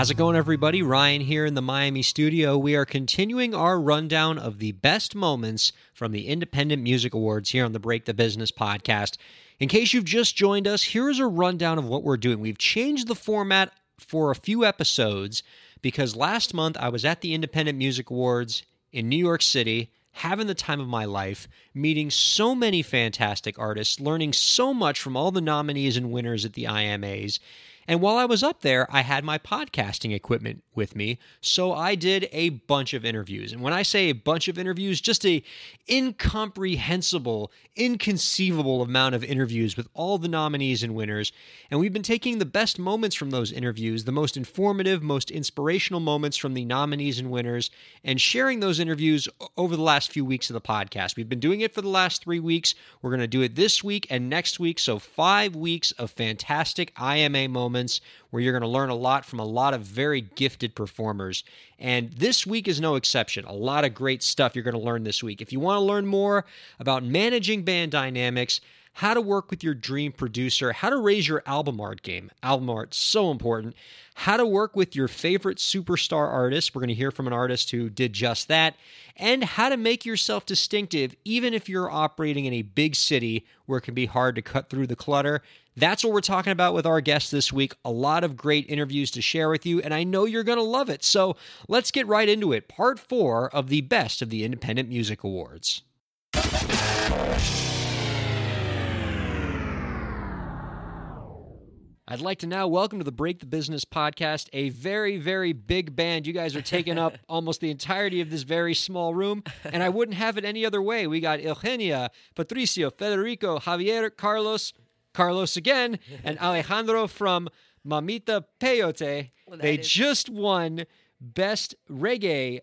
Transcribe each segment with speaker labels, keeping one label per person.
Speaker 1: How's it going, everybody? Ryan here in the Miami studio. We are continuing our rundown of the best moments from the Independent Music Awards here on the Break the Business podcast. In case you've just joined us, here is a rundown of what we're doing. We've changed the format for a few episodes because last month I was at the Independent Music Awards in New York City having the time of my life, meeting so many fantastic artists, learning so much from all the nominees and winners at the IMAs. And while I was up there, I had my podcasting equipment with me, so I did a bunch of interviews. And when I say a bunch of interviews, just a incomprehensible, inconceivable amount of interviews with all the nominees and winners. And we've been taking the best moments from those interviews, the most informative, most inspirational moments from the nominees and winners, and sharing those interviews over the last few weeks of the podcast. We've been doing it for the last 3 weeks. We're going to do it this week and next week, so 5 weeks of fantastic IMA moments where you're going to learn a lot from a lot of very gifted performers. And this week is no exception. A lot of great stuff you're going to learn this week. If you want to learn more about managing band dynamics, how to work with your dream producer, how to raise your album art game. Album art so important. How to work with your favorite superstar artist. We're going to hear from an artist who did just that. And how to make yourself distinctive even if you're operating in a big city where it can be hard to cut through the clutter. That's what we're talking about with our guest this week. A lot of great interviews to share with you, and I know you're going to love it. So let's get right into it. Part four of the best of the Independent Music Awards. I'd like to now welcome to the Break the Business podcast a very, very big band. You guys are taking up almost the entirety of this very small room, and I wouldn't have it any other way. We got Eugenia, Patricio, Federico, Javier, Carlos, Carlos again, and Alejandro from Mamita Peyote. they
Speaker 2: is-
Speaker 1: just won Best Reggae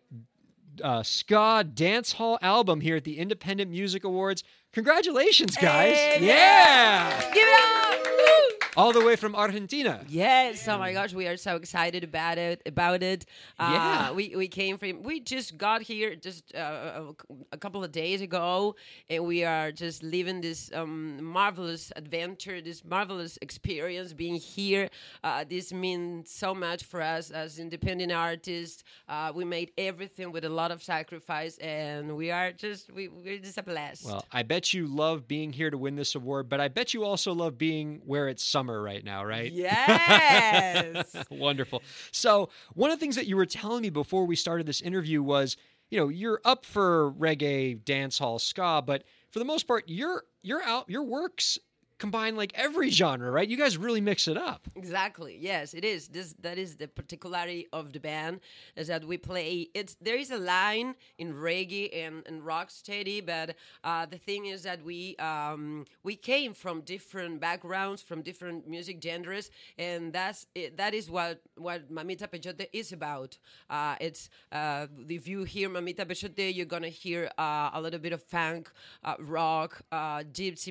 Speaker 1: uh, Ska Dance Hall Album here at the Independent Music Awards. Congratulations, guys!
Speaker 2: Hey,
Speaker 1: yeah!
Speaker 2: Give it up! Woo!
Speaker 1: All the way from Argentina.
Speaker 2: Yes. Oh my gosh, we are so excited about it. About it. Uh,
Speaker 1: Yeah.
Speaker 2: We we came from. We just got here just uh, a, a couple of days ago, and we are just living this um, marvelous adventure, this marvelous experience being here. Uh, this means so much for us as independent artists. Uh, we made everything with a lot of sacrifice, and we are just we we're just a blast.
Speaker 1: Well, I bet you love being here to win this award, but I bet you also love being where it's summer right now, right?
Speaker 2: Yes.
Speaker 1: Wonderful. So, one of the things that you were telling me before we started this interview was, you know, you're up for reggae, dance hall, ska, but for the most part, your your out your works combine like every genre, right? You guys really mix it up.
Speaker 2: Exactly. Yes, it is. This that is the particularity of the band is that we play. It's there is a line in reggae and, and rock steady, but uh, the thing is that we um, we came from different backgrounds, from different music genres, and that's it, that is what what Mamita Peyote is about. Uh, it's uh, if you hear Mamita Peyote, you're gonna hear uh, a little bit of funk, uh, rock, uh, gypsy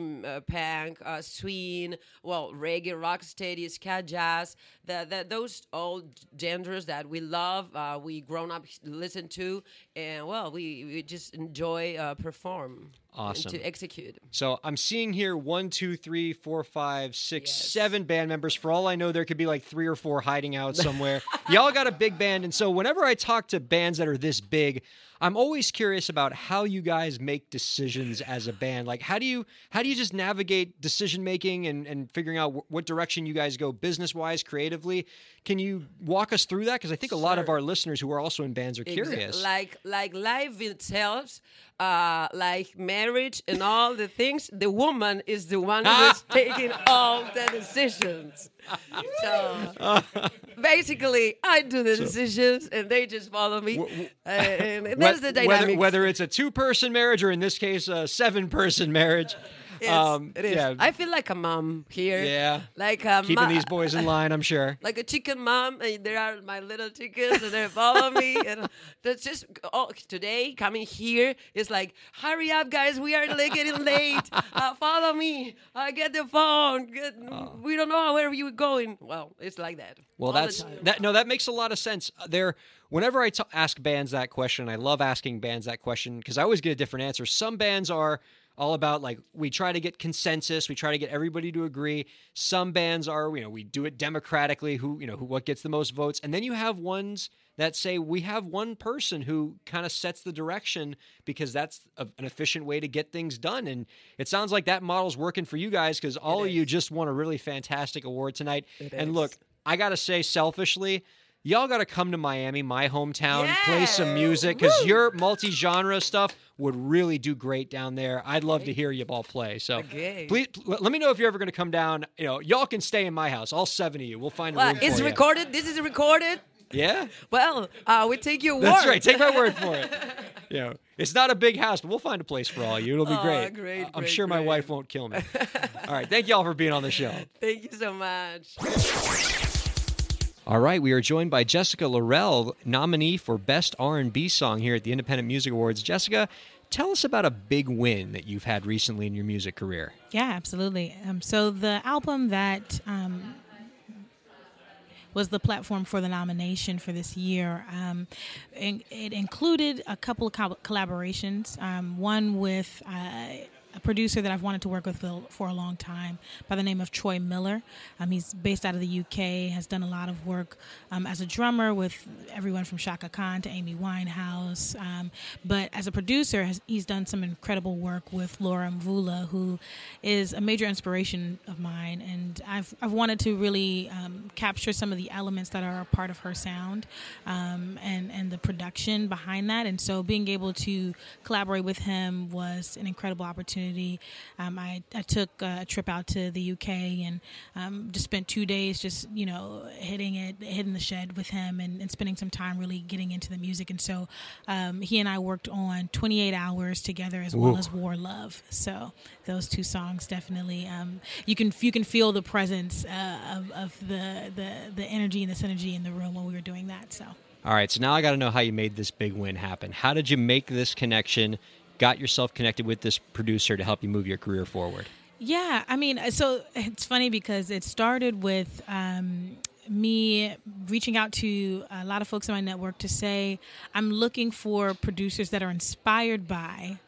Speaker 2: punk. Uh, swing, well, reggae, rock steady, ska, jazz. The, the, those all genres that we love, uh, we grown up listen to, and well, we, we just enjoy uh, perform.
Speaker 1: Awesome.
Speaker 2: To execute.
Speaker 1: So I'm seeing here one, two, three, four, five, six,
Speaker 2: Yes.
Speaker 1: seven band members. For all I know, there could be like three or four hiding out somewhere. Y'all got a big band, and so whenever I talk to bands that are this big, I'm always curious about how you guys make decisions as a band. Like, how do you how do you just navigate decision making and and figuring out wh- what direction you guys go business wise, creatively? Can you walk us through that? Because I think a lot of
Speaker 2: Sure.
Speaker 1: our listeners who are also in bands are
Speaker 2: Exa-
Speaker 1: curious.
Speaker 2: Like like life itself, uh, like marriage and all the things. The woman is the one who's taking all the decisions. So basically, I do the decisions, and they just follow me. Uh, and that's the dynamic.
Speaker 1: Whether, whether it's a two person marriage or in this case a seven person marriage. Um,
Speaker 2: it is.
Speaker 1: Yeah,
Speaker 2: I feel like a mom here.
Speaker 1: yeah.
Speaker 2: Like a
Speaker 1: Keeping
Speaker 2: ma-
Speaker 1: these boys in line, I'm sure.
Speaker 2: like a chicken mom, and there are my little chickens, and they follow me. And that's just oh, today coming here is like, hurry up, guys, we are like getting late. Uh, follow me. Uh, get the phone. Get, We don't know where you're going. Well, it's like that.
Speaker 1: Well, that's that. No, that makes a lot of sense. Uh, There, whenever I t- ask bands that question, I love asking bands that question because I always get a different answer. Some bands are all about like we try to get consensus, we try to get everybody to agree. Some bands are, you know, we do it democratically, who, you know, who what gets the most votes. And then you have ones that say we have one person who kind of sets the direction because that's a, an efficient way to get things done. And it sounds like that model's working for you guys because all of you just won a really fantastic award tonight.
Speaker 2: It
Speaker 1: and
Speaker 2: is.
Speaker 1: look, I got to say selfishly, y'all got to come to Miami, my hometown, play some music because your multi genre stuff would really do great down there. I'd love to hear you all play. So
Speaker 2: Okay.
Speaker 1: please let me know if you're ever going to come down. You know, y'all can stay in my house, all seven of you. We'll find a
Speaker 2: Well,
Speaker 1: room
Speaker 2: it's
Speaker 1: for you.
Speaker 2: recorded. This is recorded.
Speaker 1: Yeah.
Speaker 2: Well, uh, we take your word.
Speaker 1: That's right. Take my word for it. You know, it's not a big house, but we'll find a place for all you. It'll be
Speaker 2: Aw,
Speaker 1: great.
Speaker 2: great,
Speaker 1: I'm
Speaker 2: great,
Speaker 1: sure my wife won't kill me. all right. Thank y'all for being on the show.
Speaker 2: Thank you so much.
Speaker 1: All right, we are joined by Jessica La Rel, nominee for Best R&B Song here at the Independent Music Awards. Jessica, tell us about a big win that you've had recently in your music career.
Speaker 3: Yeah, absolutely. Um, so the album that um, was the platform for the nomination for this year, um, in, it included a couple of co- collaborations. Um, one with uh, a producer that I've wanted to work with for, a long time by the name of Troy Miller. Um, he's based out of the UK, has done a lot of work um, as a drummer with everyone from Chaka Khan to Amy Winehouse. Um, but as a producer, has, he's done some incredible work with Laura Mvula, who is a major inspiration of mine. And I've, I've wanted to really um, capture some of the elements that are a part of her sound um, and, and the production behind that. And so being able to collaborate with him was an incredible opportunity. Um, I, I took a trip out to the UK and um, just spent two days just, you know, hitting it, hitting the shed with him and, and spending some time really getting into the music. And so um, he and I worked on 28 hours together as well as War Love. So those two songs definitely, um, you can you can feel the presence uh, of, of the, the, the energy and the synergy in the room when we were doing that. So.
Speaker 1: All right, so now I got to know how you made this big win happen. How did you make this connection? Got yourself connected with this producer to help you move your career forward?
Speaker 3: Yeah, I mean, so it's funny because it started with um, me reaching out to a lot of folks in my network to say I'm looking for producers that are inspired by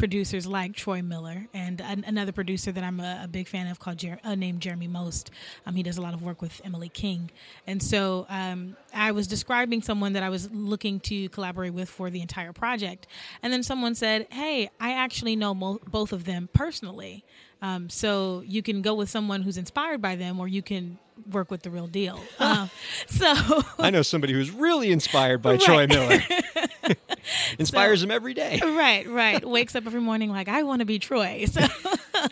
Speaker 3: producers like Troy Miller and an, another producer that I'm a, a big fan of called Jer- uh, named Jeremy Most. Um, he does a lot of work with Emily King, and so um, I was describing someone that I was looking to collaborate with for the entire project, and then someone said, "Hey, I actually know mo- both of them personally." Um, so you can go with someone who's inspired by them, or you can work with the real deal. um, so
Speaker 1: I know somebody who's really inspired by Troy Miller. Inspires him every day.
Speaker 3: right, right. Wakes up every morning like I want to be Troy. So,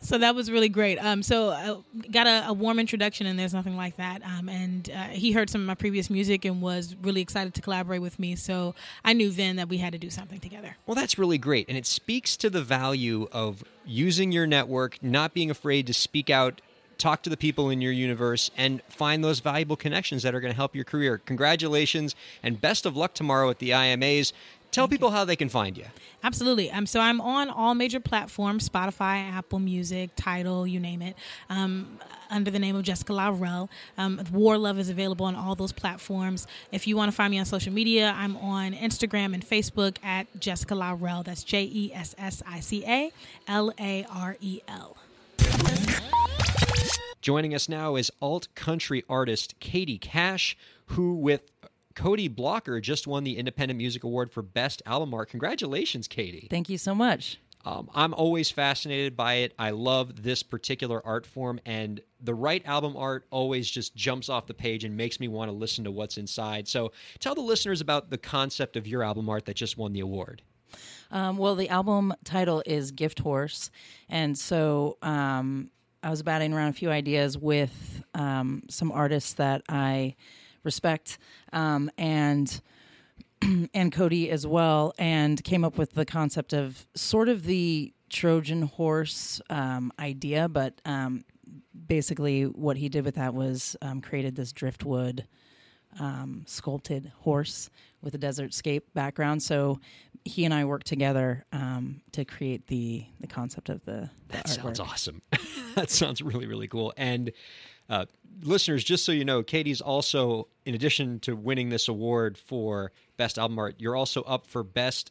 Speaker 3: so that was really great. Um, so I got a, a warm introduction, and there's nothing like that. Um, and uh, he heard some of my previous music and was really excited to collaborate with me. So I knew then that we had to do something together.
Speaker 1: Well, that's really great. And it speaks to the value of using your network, not being afraid to speak out, talk to the people in your universe, and find those valuable connections that are going to help your career. Congratulations and best of luck tomorrow at the IMAs. Tell people how they can find you.
Speaker 3: Absolutely. Um, so I'm on all major platforms: Spotify, Apple Music, Tidal, you name it. Um, under the name of Jessica La Rel. Um, War Love is available on all those platforms. If you want to find me on social media, I'm on Instagram and Facebook at Jessica La Rel. That's J E S S I C A L A R E L.
Speaker 1: Joining us now is alt country artist Katie Cash, who with Cody Blocker just won the Independent Music Award for Best Album Art. Congratulations, Katie.
Speaker 4: Thank you so much.
Speaker 1: Um, I'm always fascinated by it. I love this particular art form, and the right album art always just jumps off the page and makes me want to listen to what's inside. So, tell the listeners about the concept of your album art that just won the award.
Speaker 4: Um, well, the album title is Gift Horse. And so um, I was batting around a few ideas with um, some artists that I respect um, and and Cody as well, and came up with the concept of sort of the Trojan horse um, idea, but um, basically what he did with that was um, created this driftwood um, sculpted horse with a desert scape background. So he and I worked together um, to create the the concept of the, the
Speaker 1: That
Speaker 4: artwork.
Speaker 1: sounds awesome. that sounds really, really cool. And uh, listeners, just so you know, Katie's also, in addition to winning this award for Best Album Art, you're also up for Best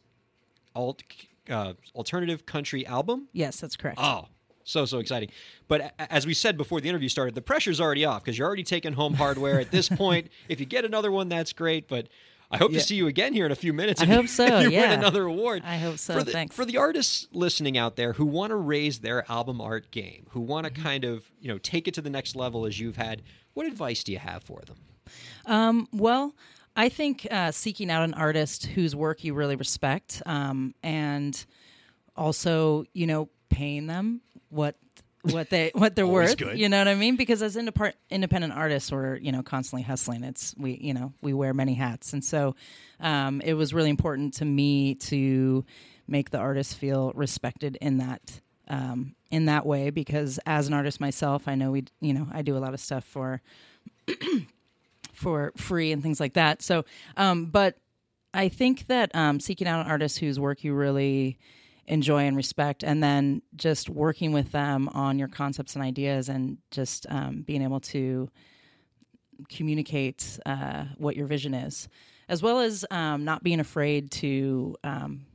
Speaker 1: Alt uh, alternative country album.
Speaker 4: Yes, that's correct.
Speaker 1: Oh, so so exciting! But as we said before the interview started, the pressure's already off because you're already taking home hardware at this point. If you get another one, that's great. But I hope
Speaker 4: Yeah.
Speaker 1: to see you again here in a few minutes.
Speaker 4: I hope so,
Speaker 1: you
Speaker 4: yeah.
Speaker 1: win another award.
Speaker 4: I hope so,
Speaker 1: For the,
Speaker 4: thanks.
Speaker 1: For the artists listening out there who want to raise their album art game, who want to
Speaker 4: Mm-hmm.
Speaker 1: kind of you know take it to the next level as you've had, what advice do you have for them?
Speaker 4: Um, well, I think uh, seeking out an artist whose work you really respect, um, and also, you know, paying them what what they what they're worth.
Speaker 1: good.
Speaker 4: You know what I mean? Because as indepart- independent artists, we're you know constantly hustling. It's we you know we wear many hats, and so um, it was really important to me to make the artist feel respected in that um, in that way. Because as an artist myself, I know we you know I do a lot of stuff for for free and things like that. So, um, but I think that um, seeking out an artist whose work you really enjoy and respect, and then just working with them on your concepts and ideas, and just um, being able to communicate uh, what your vision is, as well as um, not being afraid to um,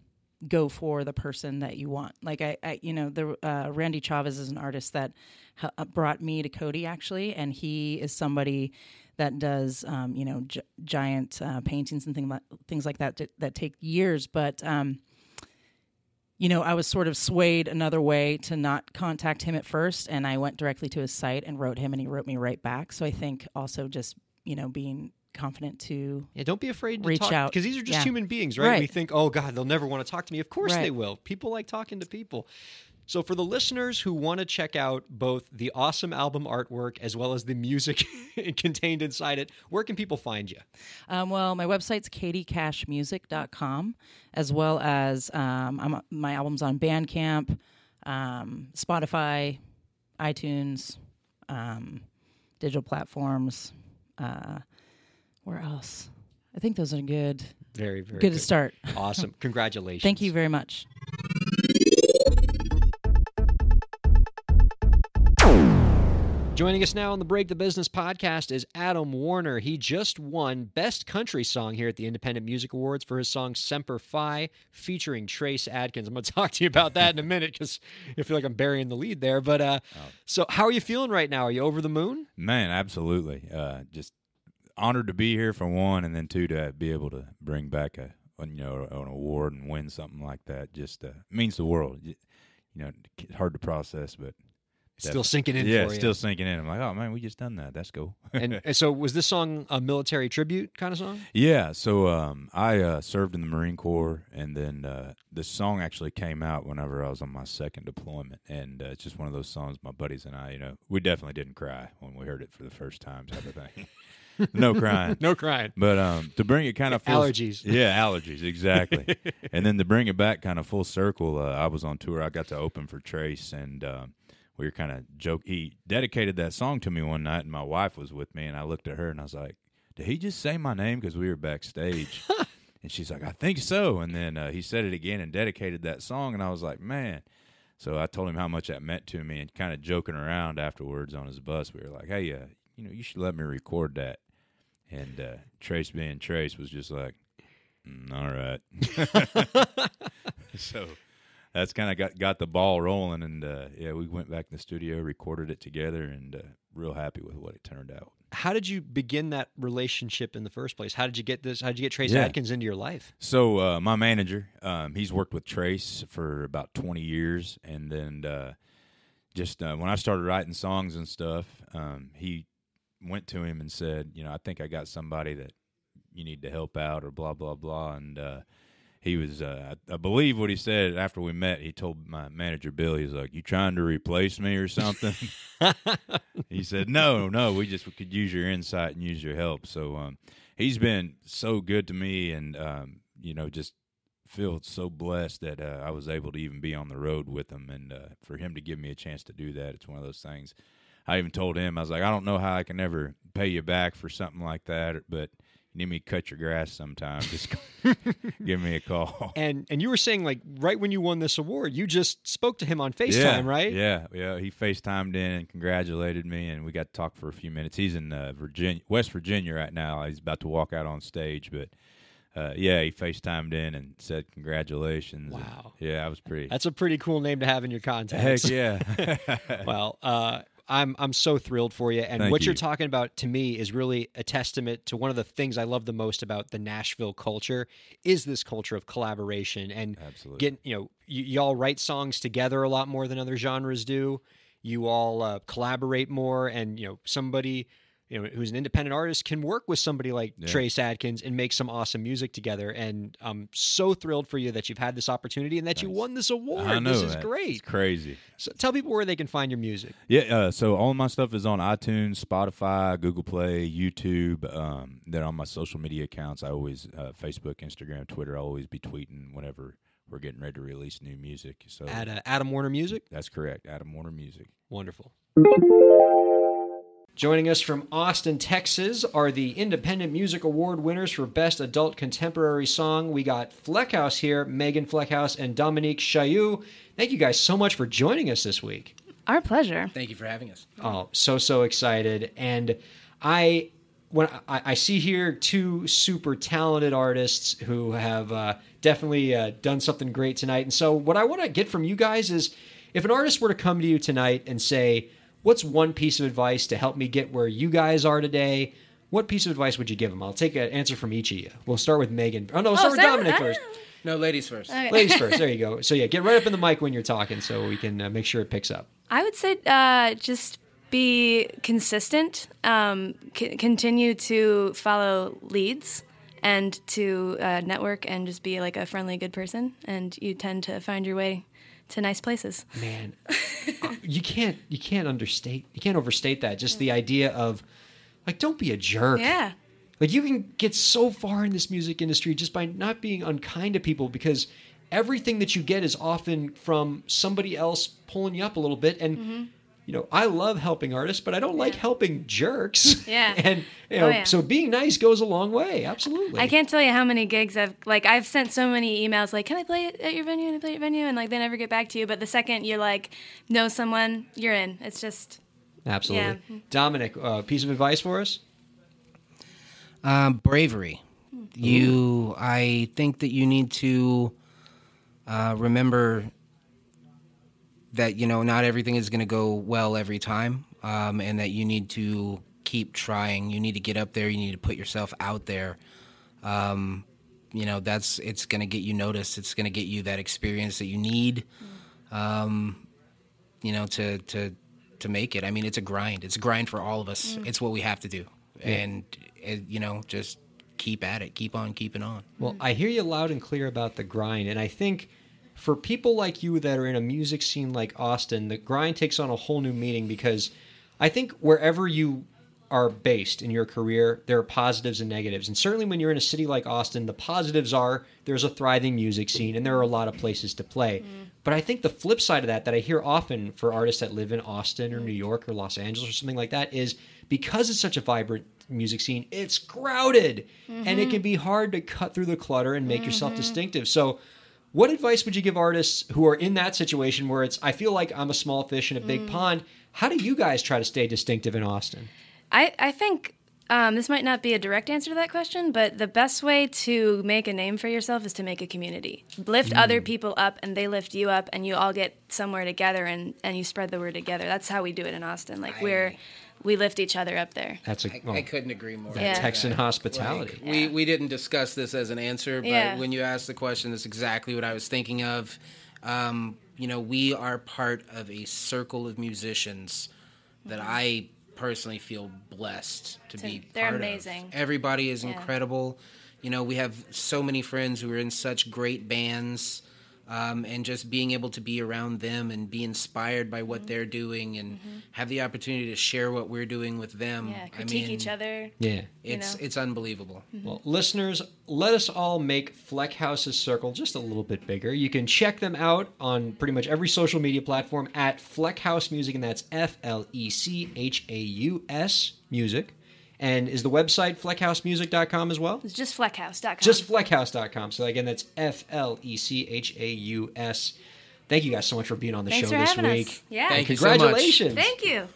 Speaker 4: go for the person that you want. Like I, I you know, the uh, Randy Chavez is an artist that ha- uh, brought me to Cody actually, and he is somebody that does um, you know gi- giant uh, paintings and things like things like that that, that take years, but. Um, you know, I was sort of swayed another way to not contact him at first, and I went directly to his site and wrote him, and he wrote me right back. So I think also just you know being confident to
Speaker 1: Yeah, don't be afraid to
Speaker 4: Reach
Speaker 1: talk
Speaker 4: out.
Speaker 1: because these are just
Speaker 4: Yeah.
Speaker 1: human beings, right?
Speaker 4: Right.
Speaker 1: We think, oh God, they'll never want to talk to me. Of course
Speaker 4: Right.
Speaker 1: they will. People like talking to people. So for the listeners who want to check out both the awesome album artwork as well as the music contained inside it, where can people find you?
Speaker 4: Um, well, my website's katiecashmusic.com, as well as um, I'm, my album's on Bandcamp, um, Spotify, iTunes, um, digital platforms. Uh, where else? I think those are good.
Speaker 1: Very, very
Speaker 4: Good to start.
Speaker 1: Awesome. Congratulations.
Speaker 4: Thank you very much.
Speaker 1: Joining us now on the Break the Business podcast is Adam Warner. He just won Best Country Song here at the Independent Music Awards for his song Semper Fi, featuring Trace Adkins. I'm going to talk to you about that in a minute because I feel like I'm burying the lead there. But uh, so, how are you feeling right now? Are you over the moon?
Speaker 5: Man, absolutely. Uh, just honored to be here for one, and then two to be able to bring back a you know an award and win something like that. Just uh, means the world. You, you know, hard to process, but
Speaker 1: Still sinking in
Speaker 5: yeah,
Speaker 1: for you.
Speaker 5: still sinking in. I'm like, oh man, we just done that. That's cool.
Speaker 1: and, and so, was this song a military tribute kind of song?
Speaker 5: Yeah, so um, I uh, served in the Marine Corps, and then uh, this song actually came out whenever I was on my second deployment, and uh, it's just one of those songs. My buddies and I, you know, we definitely didn't cry when we heard it for the first time, type of thing. no crying.
Speaker 1: No crying.
Speaker 5: But um, to bring it kind of full,
Speaker 1: Allergies.
Speaker 5: yeah, allergies, exactly. and then to bring it back kind of full circle, uh, I was on tour. I got to open for Trace, and um, we were kind of joke. He dedicated that song to me one night, and my wife was with me, and I looked at her and I was like, "Did he just say my name?" Because we were backstage. and she's like, "I think so." And then uh, he said it again and dedicated that song, and I was like, "Man." So I told him how much that meant to me, and kind of joking around afterwards on his bus, we were like, "Hey, uh, you know, you should let me record that." And uh, Trace being Trace was just like, "Mm, all right. so that's kind of got got the ball rolling, and uh, yeah, we went back in the studio, recorded it together, and uh, real happy with what it turned out.
Speaker 1: How did you begin that relationship in the first place? How did you get this? How did you get Trace
Speaker 5: Yeah.
Speaker 1: Adkins into your life?
Speaker 5: So uh, my manager, um, he's worked with Trace for about twenty years, and then uh, just uh, when I started writing songs and stuff, um, he went to him and said, you know, I think I got somebody that you need to help out, or blah blah blah, and uh, he was, uh, I, I believe what he said after we met. He told my manager Bill, he's like, "You trying to replace me or something?" he said, "No, no, we just could use your insight and use your help." So um, he's been so good to me, and um, you know, just feel so blessed that uh, I was able to even be on the road with him, and uh, for him to give me a chance to do that, it's one of those things. I even told him I was like, I don't know how I can ever pay you back for something like that, but need me to cut your grass sometime. Just give me a call.
Speaker 1: And and you were saying like right when you won this award, you just spoke to him on FaceTime,
Speaker 5: yeah,
Speaker 1: right?
Speaker 5: Yeah, yeah. He FaceTimed in and congratulated me, and we got to talk for a few minutes. He's in uh, Virginia, West Virginia right now. He's about to walk out on stage, but uh, yeah, he FaceTimed in and said congratulations. and-
Speaker 1: Wow.
Speaker 5: yeah, I was pretty.
Speaker 1: That's a pretty cool name to have in your contacts.
Speaker 5: Heck yeah.
Speaker 1: well, uh, I'm I'm so thrilled for you, and
Speaker 5: Thank
Speaker 1: what you're talking about to me is really a testament to one of the things I love the most about the Nashville culture is this culture of collaboration and
Speaker 5: Absolutely.
Speaker 1: get you know y- y'all write songs together a lot more than other genres do. You all uh, collaborate more, and you know somebody you know who's an independent artist can work with somebody like
Speaker 5: Yeah.
Speaker 1: Trace Adkins and make some awesome music together. And I'm so thrilled for you that you've had this opportunity and that you won this award.
Speaker 5: I know
Speaker 1: this is
Speaker 5: that.
Speaker 1: great.
Speaker 5: It's crazy.
Speaker 1: So tell people where they can find your music.
Speaker 5: Yeah, uh, so all my stuff is on iTunes, Spotify, Google Play, YouTube. Um, then on my social media accounts, I always uh, Facebook, Instagram, Twitter. I'll always be tweeting whenever we're getting ready to release new music. So
Speaker 1: At uh, Adam Warner Music.
Speaker 5: that's correct, Adam Warner Music.
Speaker 1: Wonderful. Joining us from Austin, Texas, are the Independent Music Award winners for Best Adult Contemporary Song. We got Flechaus here, Megan Flechaus and Dominique Chailloux. Thank you guys so much for joining us this week.
Speaker 6: Our pleasure.
Speaker 7: Thank you for having us.
Speaker 1: Oh, so so excited! And I, when I, I see here two super talented artists who have uh, definitely uh, done something great tonight. And so, what I want to get from you guys is, if an artist were to come to you tonight and say, "What's one piece of advice to help me get where you guys are today?" What piece of advice would you give them? I'll take an answer from each of you. We'll start with Megan. Oh no, we'll start with
Speaker 6: sorry.
Speaker 1: Dominic first.
Speaker 7: No, ladies first.
Speaker 6: Okay.
Speaker 1: Ladies first. There you go. So yeah, get right up in the mic when you're talking, so we can uh, make sure it picks up.
Speaker 6: I would say uh, just be consistent. Um, c- continue to follow leads and to uh, network and just be like a friendly, good person. And you tend to find your way to nice places.
Speaker 1: man you can't you can't understate you can't overstate that just the idea of like don't be a jerk
Speaker 6: Yeah.
Speaker 1: like you can get so far in this music industry just by not being unkind to people because everything that you get is often from somebody else pulling you up a little bit and
Speaker 6: Mm-hmm.
Speaker 1: You know i love helping artists but i don't like helping jerks.
Speaker 6: Yeah.
Speaker 1: and you know
Speaker 6: Oh, yeah.
Speaker 1: so being nice goes a long way absolutely.
Speaker 6: I can't tell you how many gigs I've like I've sent so many emails like can I play at your venue? Can I play at your venue? And like they never get back to you but the second you're like know someone you're in. It's just
Speaker 1: absolutely.
Speaker 6: Yeah.
Speaker 1: dominic uh, piece of advice for us?
Speaker 7: Um, bravery. You, I think that you need to uh, remember that you know not everything is going to go well every time, um, and that you need to keep trying. You need to get up there. You need to put yourself out there. Um, you know that's it's going to get you noticed. It's going to get you that experience that you need. Um, you know to to to make it. I mean, it's a grind. It's a grind for all of us. It's what we have to do, and uh, you know just keep at it. Keep on keeping on.
Speaker 1: Well, I hear you loud and clear about the grind, and I think for people like you that are in a music scene like Austin, the grind takes on a whole new meaning because I think wherever you are based in your career, there are positives and negatives. And certainly when you're in a city like Austin, the positives are there's a thriving music scene and there are a lot of places to play. Mm-hmm. But I think the flip side of that, that I hear often for artists that live in Austin or New mm-hmm. York or Los Angeles or something like that, is because it's such a vibrant music scene, it's crowded and it mm-hmm. can be hard to cut through the clutter and make yourself distinctive. So, what advice would you give artists who are in that situation where it's, I feel like I'm a small fish in a big pond? How do you guys try to stay distinctive in Austin?
Speaker 6: I, I think um, this might not be a direct answer to that question, but the best way to make a name for yourself is to make a community. Lift other people up, and they lift you up, and you all get somewhere together, and, and you spread the word together. That's how we do it in Austin. Like we're we lift each other up there.
Speaker 1: That's a
Speaker 7: I,
Speaker 1: well,
Speaker 7: I couldn't agree more.
Speaker 6: Yeah.
Speaker 1: Texan
Speaker 7: that.
Speaker 1: hospitality.
Speaker 7: Like, we we didn't discuss this as an answer, but
Speaker 6: Yeah.
Speaker 7: when you asked the question, that's exactly what I was thinking of. Um, you know, we are part of a circle of musicians that I personally feel blessed to
Speaker 6: To-
Speaker 7: be
Speaker 6: they're
Speaker 7: part
Speaker 6: amazing.
Speaker 7: of. Everybody is
Speaker 6: Yeah.
Speaker 7: incredible. You know, we have so many friends who are in such great bands. Um, and just being able to be around them and be inspired by
Speaker 6: Mm-hmm.
Speaker 7: what they're doing and have the opportunity to share what we're doing with them.
Speaker 6: Yeah,
Speaker 7: I
Speaker 6: critique
Speaker 7: mean,
Speaker 6: each other.
Speaker 1: yeah.
Speaker 7: It's
Speaker 6: know?
Speaker 7: it's unbelievable.
Speaker 1: Well, listeners, let us all make Flechaus's circle just a little bit bigger. You can check them out on pretty much every social media platform at Flechaus Music, and that's F L E C H A U S Music. And is the website flechausmusic.com as well?
Speaker 6: It's just flechaus.com.
Speaker 1: Just flechaus.com. So again, that's F L E C H A U S. Thank you guys so much for being on the
Speaker 6: Thanks
Speaker 1: show
Speaker 6: for
Speaker 1: this
Speaker 6: having
Speaker 1: week.
Speaker 6: us. Yeah.
Speaker 1: And
Speaker 7: Thank you so
Speaker 1: congratulations.
Speaker 6: Thank you.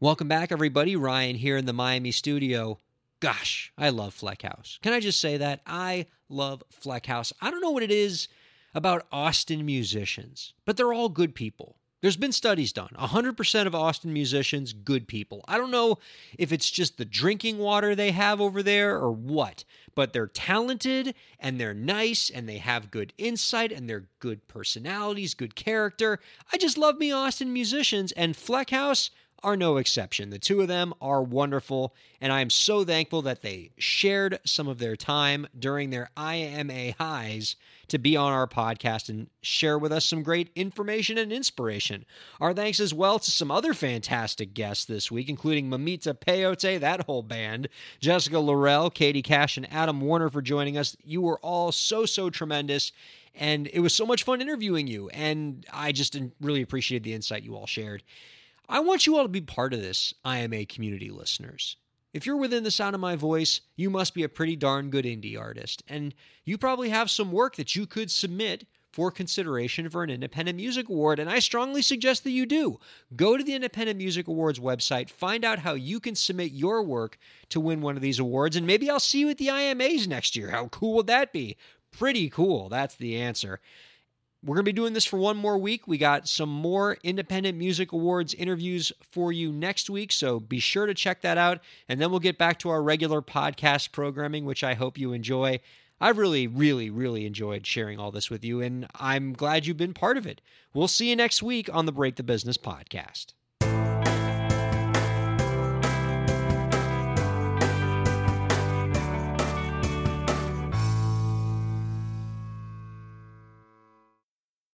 Speaker 1: Welcome back, everybody. Ryan here in the Miami studio. Gosh, I love Flechaus. Can I just say that? I love Flechaus. I don't know what it is about Austin musicians, but they're all good people. There's been studies done. 100% of Austin musicians, good people. I don't know if it's just the drinking water they have over there or what, but they're talented and they're nice and they have good insight and they're good personalities, good character. I just love me Austin musicians and Flechaus are no exception. The two of them are wonderful, and I am so thankful that they shared some of their time during their IMA highs to be on our podcast and share with us some great information and inspiration. Our thanks as well to some other fantastic guests this week, including Mamita Peyote, that whole band, Jessica La Rel, Katie Cash, and Adam Warner for joining us. You were all so, so tremendous. And it was so much fun interviewing you. And I just really appreciated the insight you all shared. I want you all to be part of this, IMA community listeners. If you're within the sound of my voice, you must be a pretty darn good indie artist, and you probably have some work that you could submit for consideration for an Independent Music Award, and I strongly suggest that you do. Go to the Independent Music Awards website, find out how you can submit your work to win one of these awards, and maybe I'll see you at the IMAs next year. How cool would that be? Pretty cool. That's the answer. We're going to be doing this for one more week. We got some more Independent Music Awards interviews for you next week, so be sure to check that out. And then we'll get back to our regular podcast programming, which I hope you enjoy. I've really, really, really enjoyed sharing all this with you, and I'm glad you've been part of it. We'll see you next week on the Break the Business podcast.